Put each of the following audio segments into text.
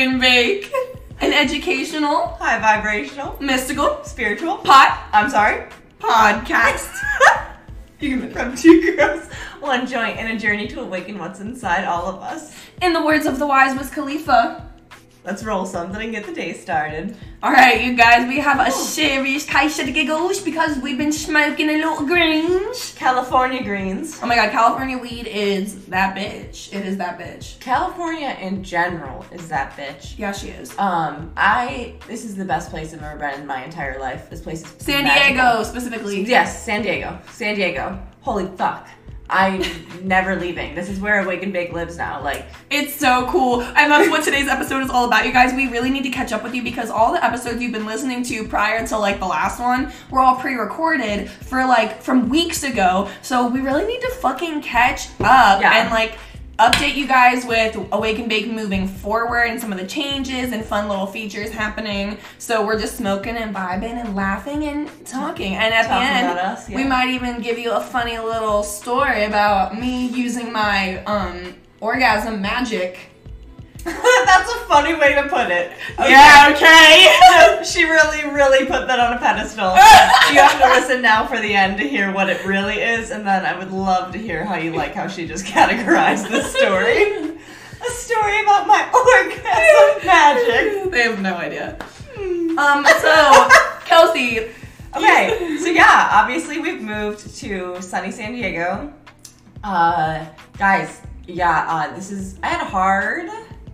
and bake. An educational, High vibrational, mystical, spiritual. pot I'm sorry. podcast. You can from two girls, one joint, and a journey to awaken what's inside all of us. In the words of the wise Wiz Khalifa. Let's roll something and get the day started. All right, you guys, we have a serious case of giggles because we've been smoking a little greens. California greens. Oh my god, California weed is that bitch. It is that bitch. California in general is that bitch. Yeah, she is. Um, I this is the best place I've ever been in my entire life. This place is San magical. Diego specifically. Yes, San Diego. San Diego. Holy fuck. I'm never leaving. This is where Awaken Bake lives now. Like, It's so cool. And that's what today's episode is all about, you guys. We really need to catch up with you because all the episodes you've been listening to prior to like the last one were all pre recorded for like from weeks ago. So we really need to fucking catch up Yeah. and like update you guys with Awaken Bake moving forward and some of the changes and fun little features happening. So we're just smoking and vibing and laughing and talking. And at Talking the end, us, yeah. we might even give you a funny little story about me using my um orgasm magic. that's a funny way to put it. Yeah, okay. she really, really put that on a pedestal. you have to listen now for the end to hear what it really is, and then I would love to hear how you like how she just categorized the story. A story about my orgasm magic. they have no idea. Um, so Kelsey, Okay, so yeah, obviously we've moved to sunny San Diego. Uh, guys, yeah, uh, this is I had a hard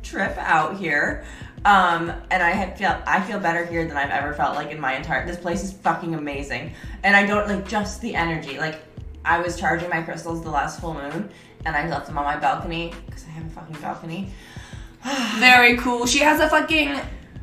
trip out here. Um, and I had felt I feel better here than I've ever felt like in my entire this place is fucking amazing. And I don't like just the energy. Like I was charging my crystals the last full moon and I left them on my balcony because I have a fucking balcony. very cool. She has a fucking.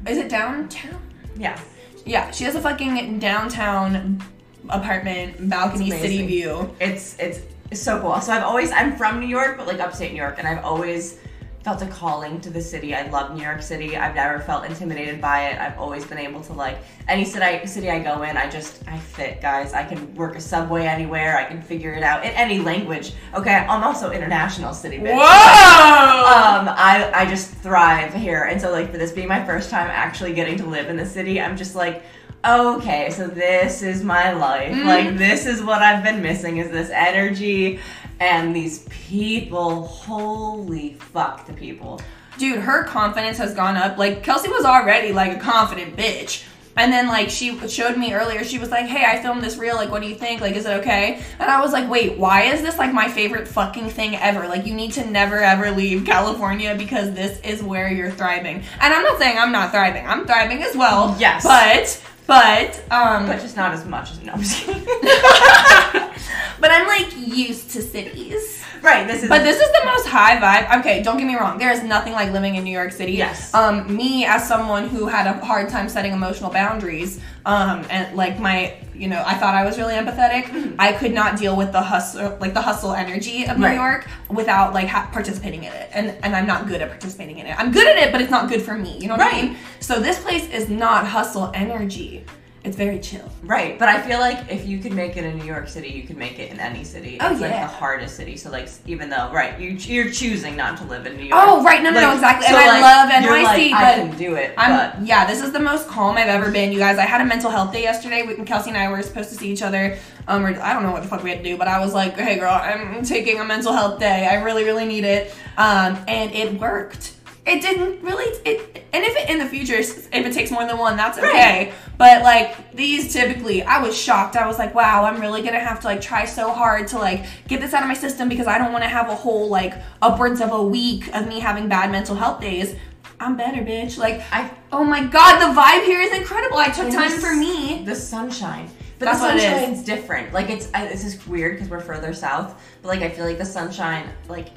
Is it downtown? Yeah. Yeah, she has a fucking downtown apartment balcony city view. It's it's it's so cool. So I've always I'm from New York, but like upstate New York, and I've always felt a calling to the city. I love New York City. I've never felt intimidated by it. I've always been able to like any city I, city I go in, I just I fit, guys. I can work a subway anywhere. I can figure it out in any language. Okay, I'm also international city bitch. Whoa! Um, I I just thrive here, and so like for this being my first time actually getting to live in the city, I'm just like, okay, so this is my life. Mhm. Like this is what I've been missing is this energy and these people. Holy fuck, the people. dude, her confidence has gone up. Like Kelsey was already like a confident bitch. And then like she showed me earlier, she was like, "Hey, I filmed this reel. Like, what do you think? Like, is it okay?" And I was like, "Wait, why is this like my favorite fucking thing ever? Like, you need to never ever leave California because this is where you're thriving." And I'm not saying I'm not thriving. I'm thriving as well. Yes. But but um But just not as much as no, I'm just kidding. but I'm like used to cities. right, this is But this is the most high vibe. Okay, don't get me wrong. There is nothing like living in New York City. Yes. Um, me as someone who had a hard time setting emotional boundaries, um, and like my, you know, I thought I was really empathetic. I could not deal with the hustle, like the hustle energy of New Right. York, without like ha- participating in it. And and I'm not good at participating in it. I'm good at it, but it's not good for me. You know what I Right. mean? So this place is not hustle energy. It's very chill. Right, but I feel like if you could make it in New York City, you could make it in any city. Oh, it's like yeah. the hardest city. So like, even though right, you you're choosing not to live in New York. Oh, right. No, no, no, Like, exactly. so, and I like, love you're NYC, like, but I can do it. I'm but yeah. This is the most calm I've ever been, you guys. I had a mental health day yesterday. We, Kelsey and I were supposed to see each other. Um, or, I don't know what the fuck we had to do, but I was like, "Hey, girl, I'm taking a mental health day. I really, really need it." Um, and it worked. It didn't really. It and if it, in the future, if it takes more than one, that's okay. But like these, typically, I was shocked. I was like, "Wow, I'm really gonna have to like try so hard to like get this out of my system because I don't want to have a whole like upwards of a week of me having bad mental health days." I'm better, bitch. Like, I oh my god, the vibe here is incredible. I took time for me. the sunshine. But That's the it is. sunshine's different. Like it's I, this is weird because we're further south, but like I feel like the sunshine like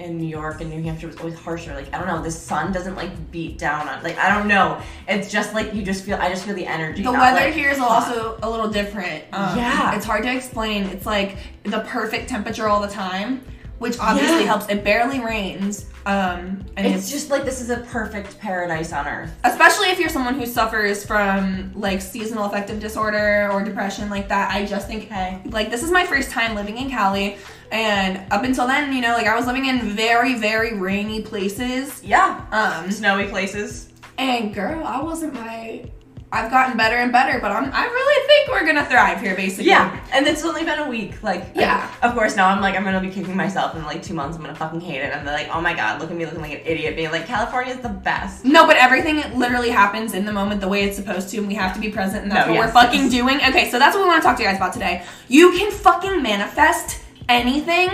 in New York and New Hampshire was always harsher. Like I don't know, the sun doesn't like beat down on. Like I don't know. It's just like you just feel. I just feel the energy. The weather like, here is also a little different. Um, Yeah. It's hard to explain. It's like the perfect temperature all the time, which obviously Yeah. helps. It barely rains. Um, and It's just like this is a perfect paradise on earth. especially if you're someone who suffers from like seasonal affective disorder or depression like that i just think hey like this is my first time living in cali and up until then you know like i was living in very very rainy places Yeah. um Snowy places. and girl i wasn't my i've gotten better and better but i'm i really think we're gonna thrive here basically Yeah, and it's only been a week. Like, Yeah. Of course, now I'm like, I'm gonna be kicking myself in like two months. I'm gonna fucking hate it. And they're like, oh my god, look at me looking like an idiot, being like, California is the best. No, but everything literally happens in the moment the way it's supposed to, and we have to be present, and that's No, what yes, we're fucking yes. doing. Okay, so that's what we want to talk to you guys about today. You can fucking manifest anything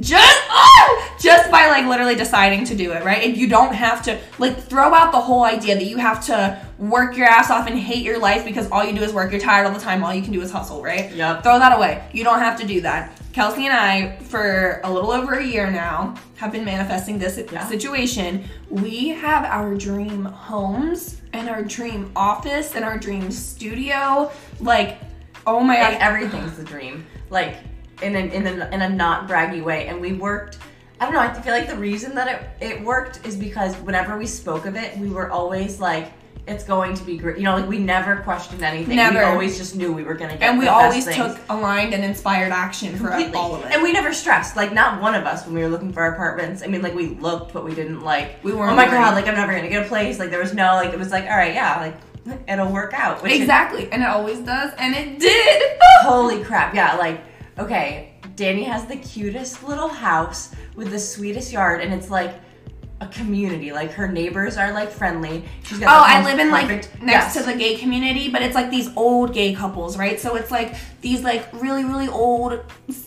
just oh, just by like literally deciding to do it, right? And you don't have to like throw out the whole idea that you have to work your ass off and hate your life because all you do is work. You're tired all the time. All you can do is hustle, right? Yep. Throw that away. You don't have to do that. Kelsey and I, for a little over a year now, have been manifesting this Yeah. situation. We have our dream homes and our dream office and our dream studio. Like, oh my Like god, everything's a dream. Like in a, in a, in a not braggy way. And we worked. I don't know. I feel like the reason that it it worked is because whenever we spoke of it, we were always like, "It's going to be great." You know, like we never questioned anything. Never. We always just knew we were gonna get. and we always took aligned and inspired action for Completely. all of it. And we never stressed. Like not one of us when we were looking for apartments. I mean, like we looked, but we didn't like. We weren't Oh my worried. god! Like I'm never gonna get a place. Like there was no like. It was like all right, yeah, like it'll work out. Which it- exactly, and it always does, and it did. holy crap! Yeah, like okay, Dani has the cutest little house with the sweetest yard, and it's like a community. Like her neighbors are like friendly. She's got Oh, I live in like next yes. to the gay community, but it's like these old gay couples, right? So it's like these like really really old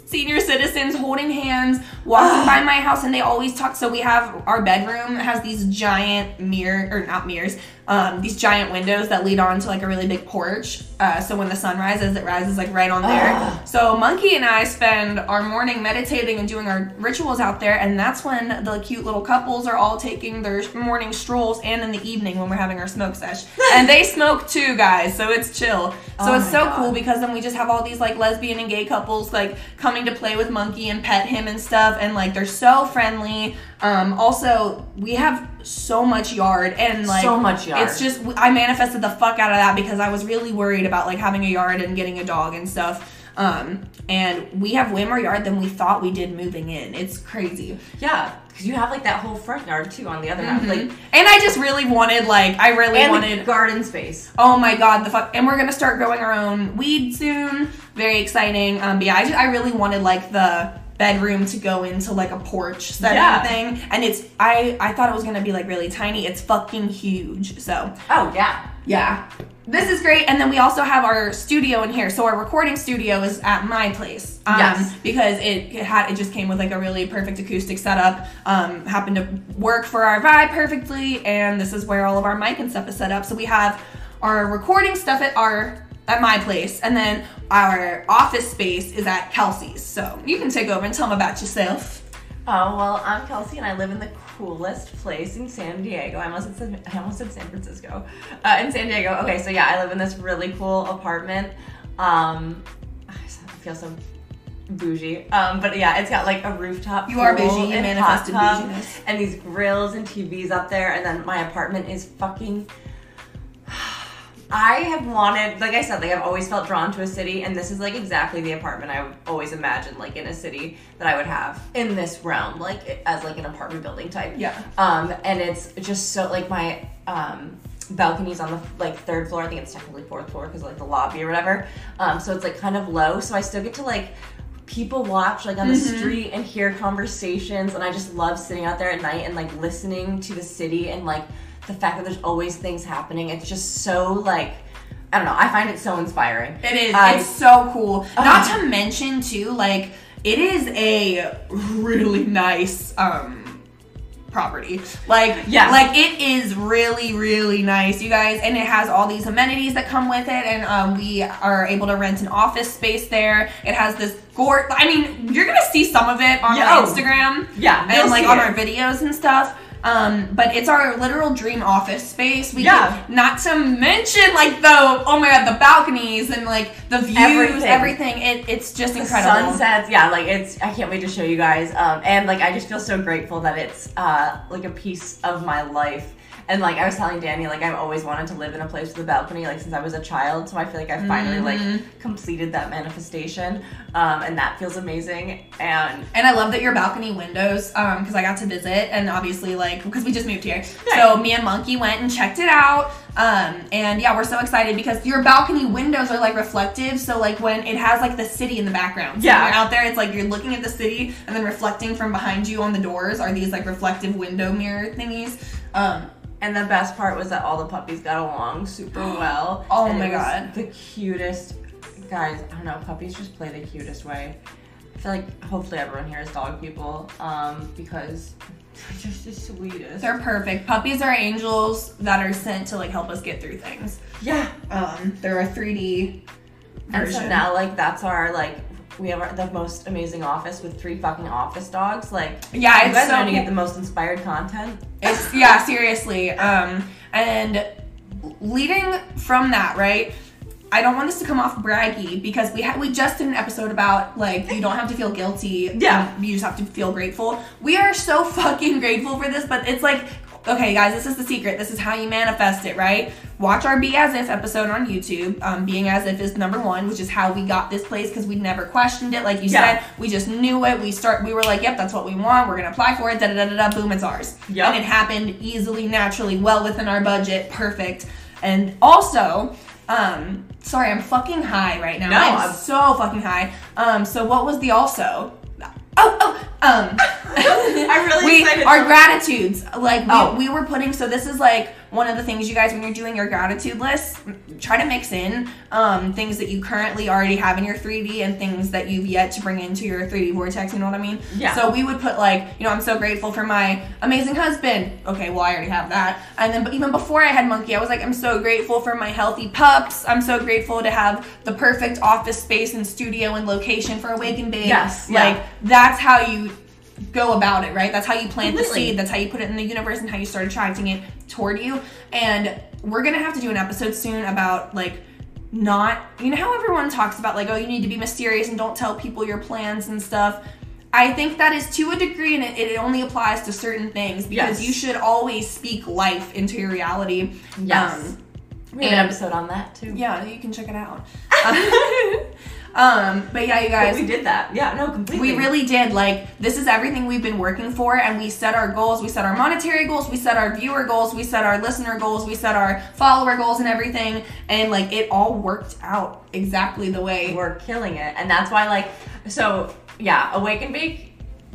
senior citizens holding hands, walking by my house, and they always talk. So we have our bedroom has these giant mirror or not mirrors, um, these giant windows that lead on to like a really big porch. Uh, so when the sun rises, it rises like right on there. Ah. So Monkey and I spend our morning meditating and doing our rituals out there, and that's when the cute little couples are all taking their morning strolls, and in the evening when we're having our smoke sesh. and they smoke too, guys, so it's chill. So Oh it's so God. cool because then we just have all these like lesbian and gay couples like coming to play with Monkey and pet him and stuff, and like they're so friendly. Um, also, we have so much yard and like So much yard. It's just I manifested the fuck out of that because I was really worried about like having a yard and getting a dog and stuff. Um, and we have way more yard than we thought we did moving in. It's crazy. yeah, because you have like that whole front yard too on the other half, like and I just really wanted like I really wanted garden space. Oh my god, the fuck! And we're gonna start growing our own weed soon. Very exciting. Um, but yeah, I just I really wanted like the bedroom to go into like a porch setting Yeah. thing, and it's I I thought it was gonna be like really tiny. It's fucking huge. So Oh yeah. yeah. This is great, and then we also have our studio in here. So our recording studio is at my place, um, Yes. because it, it had it just came with like a really perfect acoustic setup. Um, happened to work for our vibe perfectly, and this is where all of our mic and stuff is set up. So we have our recording stuff at our at my place, and then our office space is at Kelsey's. So you can take over and tell them about yourself. Oh well, I'm Kelsey and I live in the coolest place in San Diego. I almost said I almost said San Francisco. Uh, in San Diego. Okay, so yeah, I live in this really cool apartment. Um, I feel so bougie. Um, but yeah, it's got like a rooftop. You are pool bougie. You manifested bouginess. And these grills and TVs up there, and then my apartment is fucking. I have wanted, like I said, like I've always felt drawn to a city, and this is like exactly the apartment I would always imagined, like in a city that I would have in this realm, like as like an apartment building type. Yeah. Um, and it's just so like my um balconies on the like third floor. I think it's technically fourth floor because like the lobby or whatever. Um, so it's like kind of low, so I still get to like people watch like on the street and hear conversations and I just love sitting out there at night and like listening to the city and like the fact that there's always things happening. It's just so like I don't know. I find it so inspiring. It is. I- it's so cool. Not to mention too, like it is a really nice um property. Like yeah, like it is really really nice, you guys, and it has all these amenities that come with it. And um, we are able to rent an office space there. It has this gore. I mean, you're gonna see some of it on Yeah, our. Instagram Yeah, and like on it. our videos and stuff. Um, but it's our literal dream office space. We Yeah. could- not to mention like the oh my god the balconies and like the views, Everything. everything. It, it's just The incredible. sunsets, yeah, like it's. I can't wait to show you guys. Um, and like I just feel so grateful that it's uh like a piece of my life. And like I was telling Dani, like I've always wanted to live in a place with a balcony, like since I was a child. So I feel like I finally Mm-hmm. like completed that manifestation, um, and that feels amazing. And And I love that your balcony windows, um, because I got to visit and obviously like because we just moved here. Right. So me and Monkey went and checked it out. Um, and yeah, we're so excited because your balcony windows are like reflective. So like when it has like the city in the background. So Yeah. when you're out there, it's like you're looking at the city and then reflecting from behind you on the doors are these like reflective window mirror thingies. Um, And the best part was that all the puppies got along super well. Oh my God. The cutest guys, I don't know, puppies just play the cutest way. I feel like hopefully everyone here is dog people, um, because they're just the sweetest. they're perfect. Puppies are angels that are sent to like help us get through things. yeah. Um, they're a 3D And so now like that's our like we have our, the most amazing office with three fucking office dogs. Like yeah, you it's guys so are gonna get the most inspired content. It's yeah, seriously. Um, and leading from that, right? I don't want this to come off braggy because we had we just did an episode about like you don't have to feel guilty. Yeah. you just have to feel grateful. We are so fucking grateful for this, but it's like okay, guys, this is the secret. This is how you manifest it, right? Watch our Be As If episode on YouTube. Um, Being As If is number one, which is how we got this place because we never questioned it. Like you Yeah. said, we just knew it. We start. We were like, yep, that's what we want. We're gonna apply for it. Da da da da. da boom, it's ours. Yep. And it happened easily, naturally, well within our budget, perfect. And also, um, sorry, I'm fucking high right now. No, I'm, I'm- so fucking high. Um, so what was the also? Oh, oh, um, I'm really we, excited Our gratitudes, like we, Oh. we were putting. So this is like one of the things you guys, when you're doing your gratitude list, try to mix in um, things that you currently already have in your 3D and things that you've yet to bring into your 3D vortex. You know what I mean? Yeah. So we would put like, you know, I'm so grateful for my amazing husband. Okay, well I already have that. And then, but even before I had Monkey, I was like, I'm so grateful for my healthy pups. I'm so grateful to have the perfect office space and studio and location for Awaken Bake. Yes, yeah. Like that's how you go about it, right? That's how you plant the seed. That's how you put it in the universe and how you start attracting it toward you. And we're gonna have to do an episode soon about like not you know how everyone talks about like oh you need to be mysterious and don't tell people your plans and stuff. I think that is to a degree, and it, it only applies to certain things because Yes. you should always speak life into your reality. Yes. Um, we have an episode on that too. yeah, you can check it out. um, but yeah, you guys, But we did that. Yeah, no, completely. we really did. Like, this is everything we've been working for, and we set our goals. We set our monetary goals, we set our viewer goals, we set our listener goals, we set our follower goals, and everything. And, like, it all worked out exactly the way. we're killing it and that's why like so yeah Awaken Bake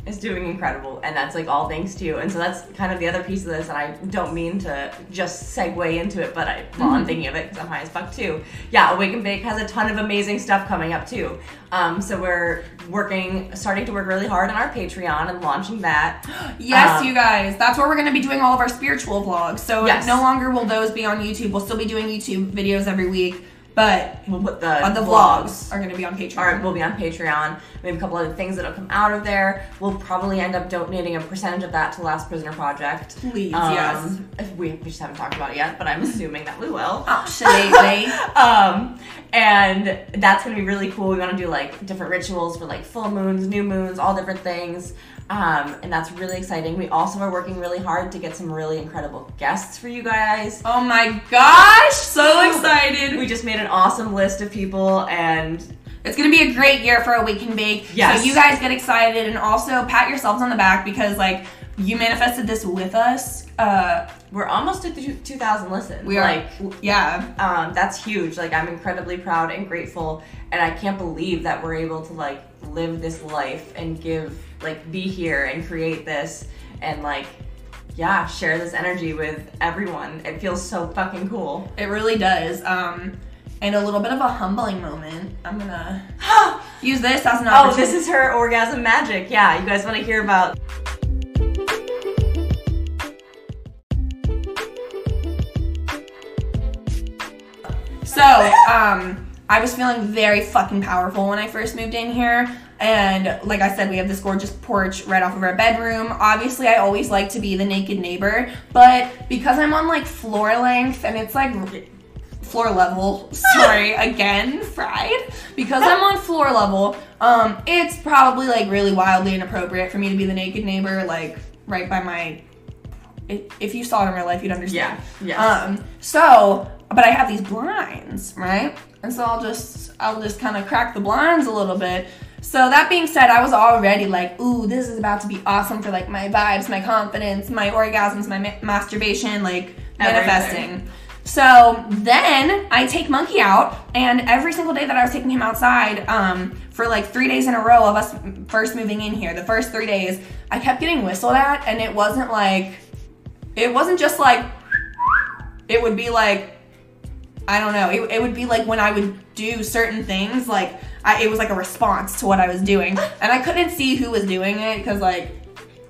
is doing incredible and that's like all thanks to you and so that's kind of the other piece of this and i don't mean to just segue into it but i well i'm thinking of it because i'm high as fuck too yeah Awaken Bake has a ton of amazing stuff coming up too um, so we're working starting to work really hard on our patreon and launching that Yes, Um, you guys. That's where we're going to be doing all of our spiritual vlogs. So, Yes. no longer will those be on YouTube. We'll still be doing YouTube videos every week, but we'll put the, uh, the vlogs are going to be on Patreon. are will be on Patreon. We have a couple other things that'll come out of there. We'll probably end up donating a percentage of that to Last Prisoner Project. Please, Um, yes. if We, we just haven't talked about it yet, but I'm assuming that we will. Oh, shit, um, and that's gonna be really cool. We want to do like different rituals for like full moons, new moons, all different things. Um, and that's really exciting. We also are working really hard to get some really incredible guests for you guys. Oh my gosh, so excited. We just made an awesome list of people, and It's gonna be a great year for Awaken Bake. Yes. So you guys get excited and also pat yourselves on the back because like you manifested this with us. Uh, we're almost at the 2,000 listens. we are like, yeah. um, that's huge. Like I'm incredibly proud and grateful, and I can't believe that we're able to like live this life and give, like, be here and create this, and like, yeah, share this energy with everyone. It feels so fucking cool. It really does. Um, and a little bit of a humbling moment. I'm gonna use this as an Oh, this is her orgasm magic. Yeah, you guys want to hear about? So, um, I was feeling very fucking powerful when I first moved in here. And like I said, we have this gorgeous porch right off of our bedroom. Obviously, I always like to be the naked neighbor, but because I'm on like floor length and it's like floor level, sorry, again, fried. Because I'm on floor level, um, it's probably like really wildly inappropriate for me to be the naked neighbor, like right by my. If you saw it in real life, you'd understand. Yeah. Yes. Um, so, but I have these blinds, right? And so I'll just, I'll just kind of crack the blinds a little bit. So that being said, I was already like, ooh, this is about to be awesome for like my vibes, my confidence, my orgasms, my ma- masturbation, like manifesting. So then I take Monkey out, and every single day that I was taking him outside, um, for like three days in a row of us first moving in here, the first three days, I kept getting whistled at, and it wasn't like, it wasn't just like, it would be like, I don't know, it, it would be like when I would do certain things, like, I, it was like a response to what I was doing, and I couldn't see who was doing it because, like,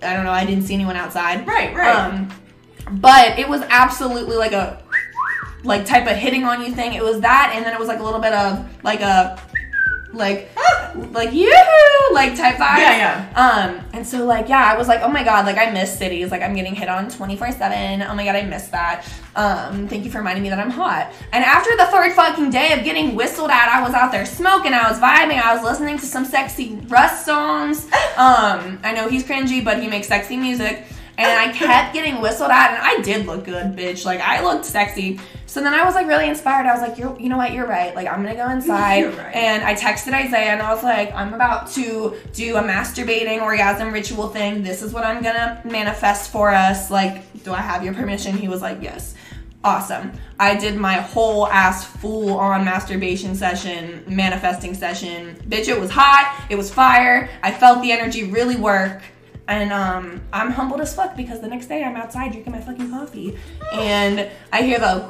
I don't know, I didn't see anyone outside. Right, right. Um, but it was absolutely like a like type of hitting on you thing. It was that, and then it was like a little bit of like a like like you like type vibe. Yeah, yeah. Um, and so like yeah, I was like, oh my god, like I miss cities. Like I'm getting hit on 24 seven. Oh my god, I miss that. Um, thank you for reminding me that I'm hot. And after the third fucking day of getting whistled at, I was out there smoking. I was vibing. I was listening to some sexy Russ songs. Um, I know he's cringy, but he makes sexy music. And I kept getting whistled at, and I did look good, bitch. Like I looked sexy. So then I was like really inspired. I was like, you're, you know what? You're right. Like I'm gonna go inside. Right. And I texted Isaiah, and I was like, I'm about to do a masturbating orgasm ritual thing. This is what I'm gonna manifest for us. Like, do I have your permission? He was like, yes. Awesome. I did my whole ass full on masturbation session, manifesting session. Bitch, it was hot. It was fire. I felt the energy really work. And um, I'm humbled as fuck because the next day I'm outside drinking my fucking coffee, and I hear the,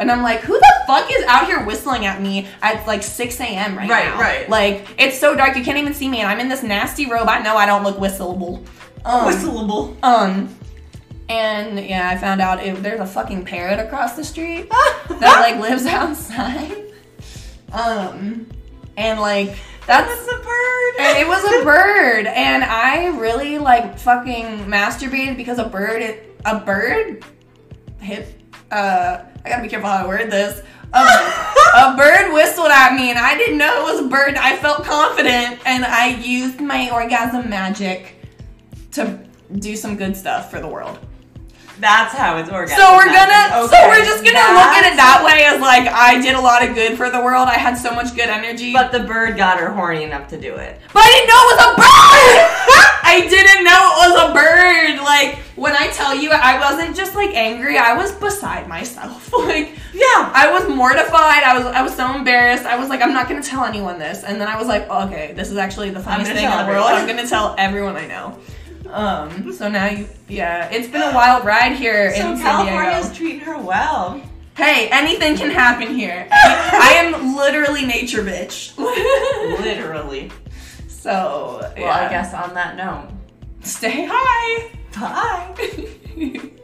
and I'm like, who the fuck is out here whistling at me at like 6 a.m. right, Right, now? right. right. Like it's so dark you can't even see me, and I'm in this nasty robe. I know I don't look whistleable. Um, Whistleable. um, and yeah, I found out it, there's a fucking parrot across the street that like lives outside. Um, and like that's That's a bird. and it was a bird, and I really like fucking masturbated because a bird, a bird, hit. Uh, I gotta be careful how I word this. A, a bird whistled at me, and I didn't know it was a bird. I felt confident, and I used my orgasm magic to do some good stuff for the world. That's how it's organized. So we're gonna, so we're just gonna look at it that way as like I did a lot of good for the world. I had so much good energy, But the bird got her horny enough to do it. But I didn't know it was a bird! I didn't know it was a bird! Like, when I tell you I wasn't just like angry, I was beside myself. Like, Yeah. I was mortified. I was I was so embarrassed. I was like, I'm not gonna tell anyone this. And then I was like, oh, okay, this is actually the funniest thing in the world. I'm gonna tell everyone I know. Um, so now you yeah, it's been a wild ride here So in San California's Diego. treating her well. Hey, anything can happen here. I am literally nature bitch. Literally. So Well, yeah. I guess on that note, Stay high. bye.